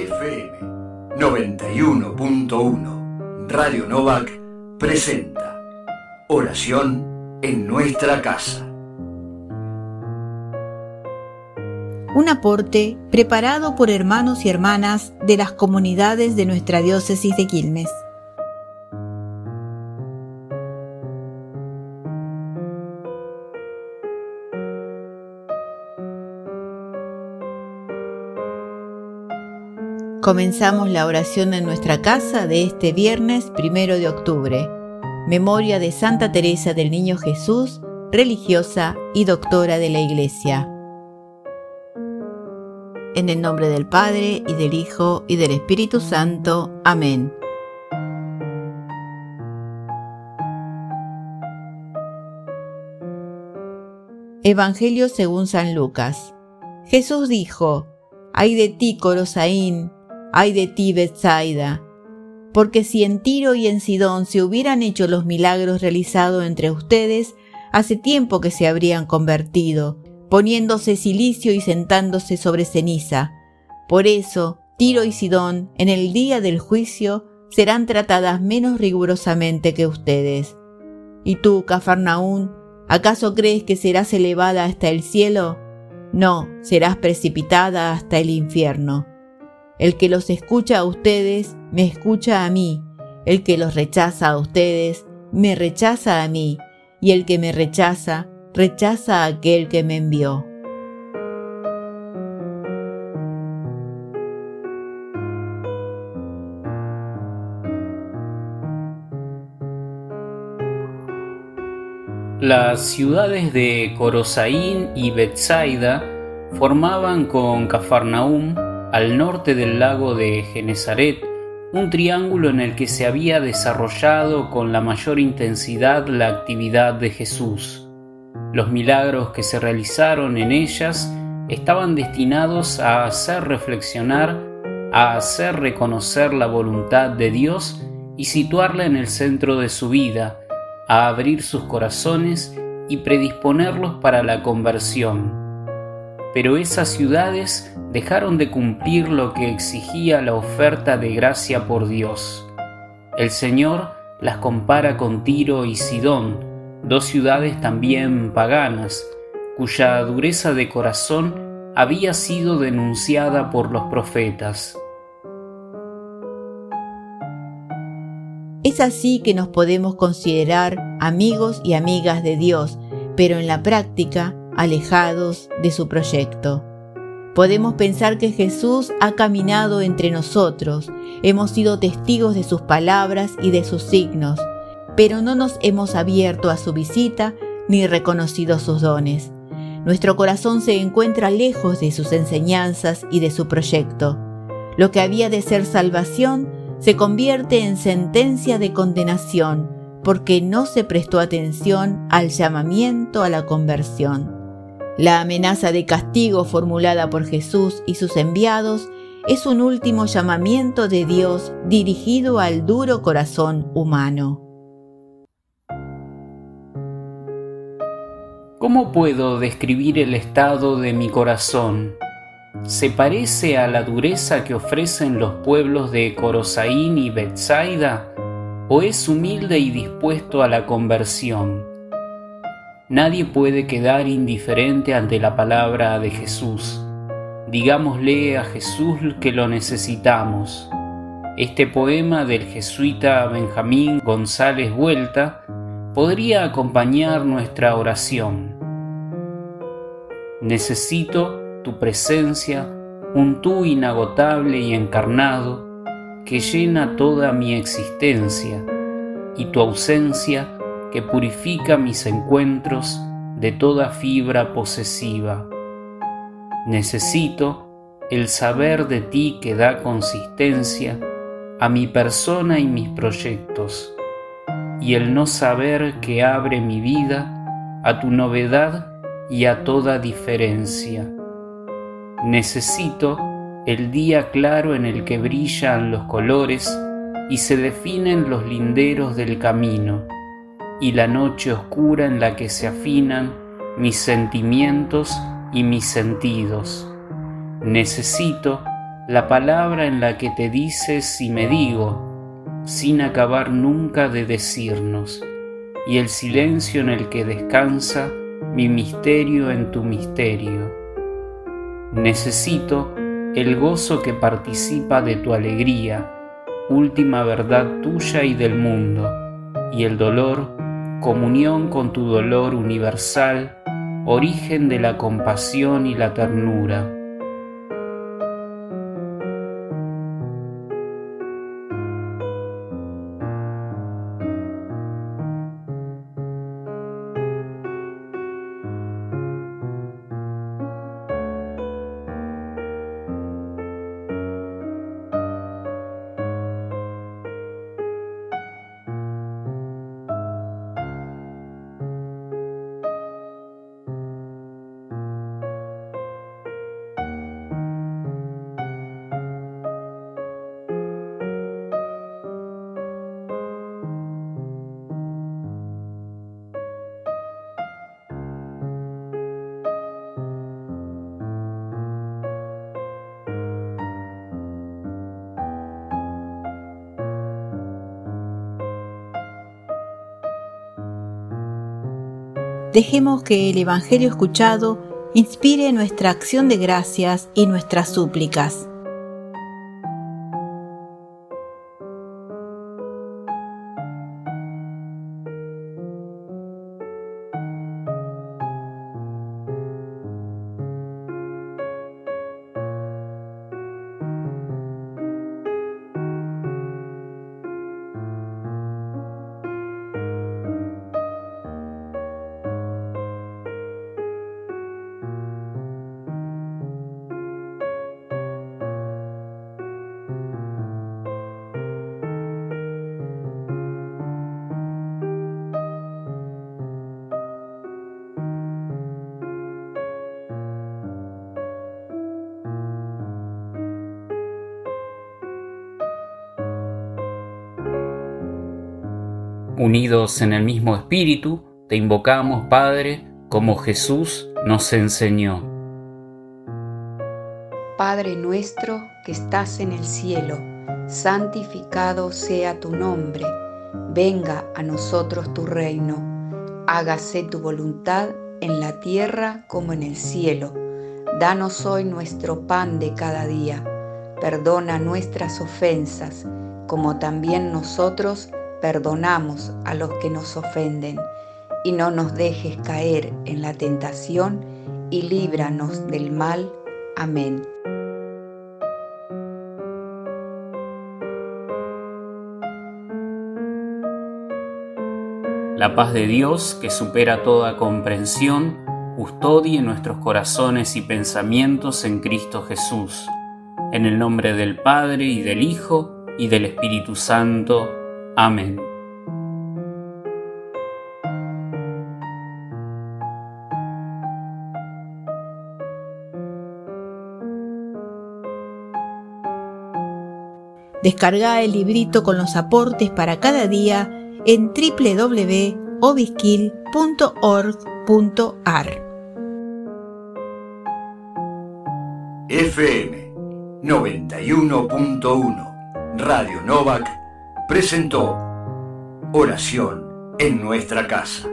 FM 91.1 Radio Novak presenta Oración en nuestra casa. Un aporte preparado por hermanos y hermanas de las comunidades de nuestra diócesis de Quilmes. Comenzamos la oración en nuestra casa de este viernes primero de octubre. Memoria de Santa Teresa del Niño Jesús, religiosa y doctora de la Iglesia. En el nombre del Padre y del Hijo y del Espíritu Santo. Amén. Evangelio según San Lucas. Jesús dijo, Ay de ti, Corosaín, ay de ti, Bethsaida, porque si en Tiro y en Sidón se hubieran hecho los milagros realizados entre ustedes, hace tiempo que se habrían convertido, poniéndose silicio y sentándose sobre ceniza. Por eso, Tiro y Sidón, en el día del juicio, serán tratadas menos rigurosamente que ustedes. ¿Y tú, Cafarnaún, acaso crees que serás elevada hasta el cielo? No, serás precipitada hasta el infierno. El que los escucha a ustedes, me escucha a mí. El que los rechaza a ustedes, me rechaza a mí. Y el que me rechaza, rechaza a aquel que me envió. Las ciudades de Corosaín y Bethsaida formaban con Cafarnaúm al norte del lago de Genezaret, un triángulo en el que se había desarrollado con la mayor intensidad la actividad de Jesús. Los milagros que se realizaron en ellas estaban destinados a hacer reflexionar, a hacer reconocer la voluntad de Dios y situarla en el centro de su vida, a abrir sus corazones y predisponerlos para la conversión. Pero esas ciudades dejaron de cumplir lo que exigía la oferta de gracia por Dios. El Señor las compara con Tiro y Sidón, dos ciudades también paganas, cuya dureza de corazón había sido denunciada por los profetas. Es así que nos podemos considerar amigos y amigas de Dios, pero en la práctica alejados de su proyecto. Podemos pensar que Jesús ha caminado entre nosotros, hemos sido testigos de sus palabras y de sus signos, pero no nos hemos abierto a su visita ni reconocido sus dones. Nuestro corazón se encuentra lejos de sus enseñanzas y de su proyecto. Lo que había de ser salvación se convierte en sentencia de condenación porque no se prestó atención al llamamiento a la conversión. La amenaza de castigo formulada por Jesús y sus enviados es un último llamamiento de Dios dirigido al duro corazón humano. ¿Cómo puedo describir el estado de mi corazón? ¿Se parece a la dureza que ofrecen los pueblos de Corosaín y Bethsaida? ¿O es humilde y dispuesto a la conversión? Nadie puede quedar indiferente ante la palabra de Jesús. Digámosle a Jesús que lo necesitamos. Este poema del jesuita Benjamín González Vuelta podría acompañar nuestra oración. Necesito tu presencia, un tú inagotable y encarnado, que llena toda mi existencia, y tu ausencia que purifica mis encuentros de toda fibra posesiva. Necesito el saber de ti que da consistencia a mi persona y mis proyectos, y el no saber que abre mi vida a tu novedad y a toda diferencia. Necesito el día claro en el que brillan los colores y se definen los linderos del camino y la noche oscura en la que se afinan mis sentimientos y mis sentidos. Necesito la palabra en la que te dices y me digo, sin acabar nunca de decirnos, y el silencio en el que descansa mi misterio en tu misterio. Necesito el gozo que participa de tu alegría, última verdad tuya y del mundo, y el dolor, comunión con tu dolor universal, origen de la compasión y la ternura Dejemos que el Evangelio escuchado inspire nuestra acción de gracias y nuestras súplicas. Unidos en el mismo espíritu, te invocamos, Padre, como Jesús nos enseñó. Padre nuestro que estás en el cielo, santificado sea tu nombre, venga a nosotros tu reino, hágase tu voluntad en la tierra como en el cielo. Danos hoy nuestro pan de cada día, perdona nuestras ofensas, como también nosotros perdonamos a los que nos ofenden, y no nos dejes caer en la tentación, y líbranos del mal. Amén. La paz de Dios, que supera toda comprensión, custodie nuestros corazones y pensamientos en Cristo Jesús. En el nombre del Padre y del Hijo y del Espíritu Santo. Amén. Descarga el librito con los aportes para cada día en www.obiskil.org.ar. FM 91.1 Radio Novak presentó Oración en nuestra casa.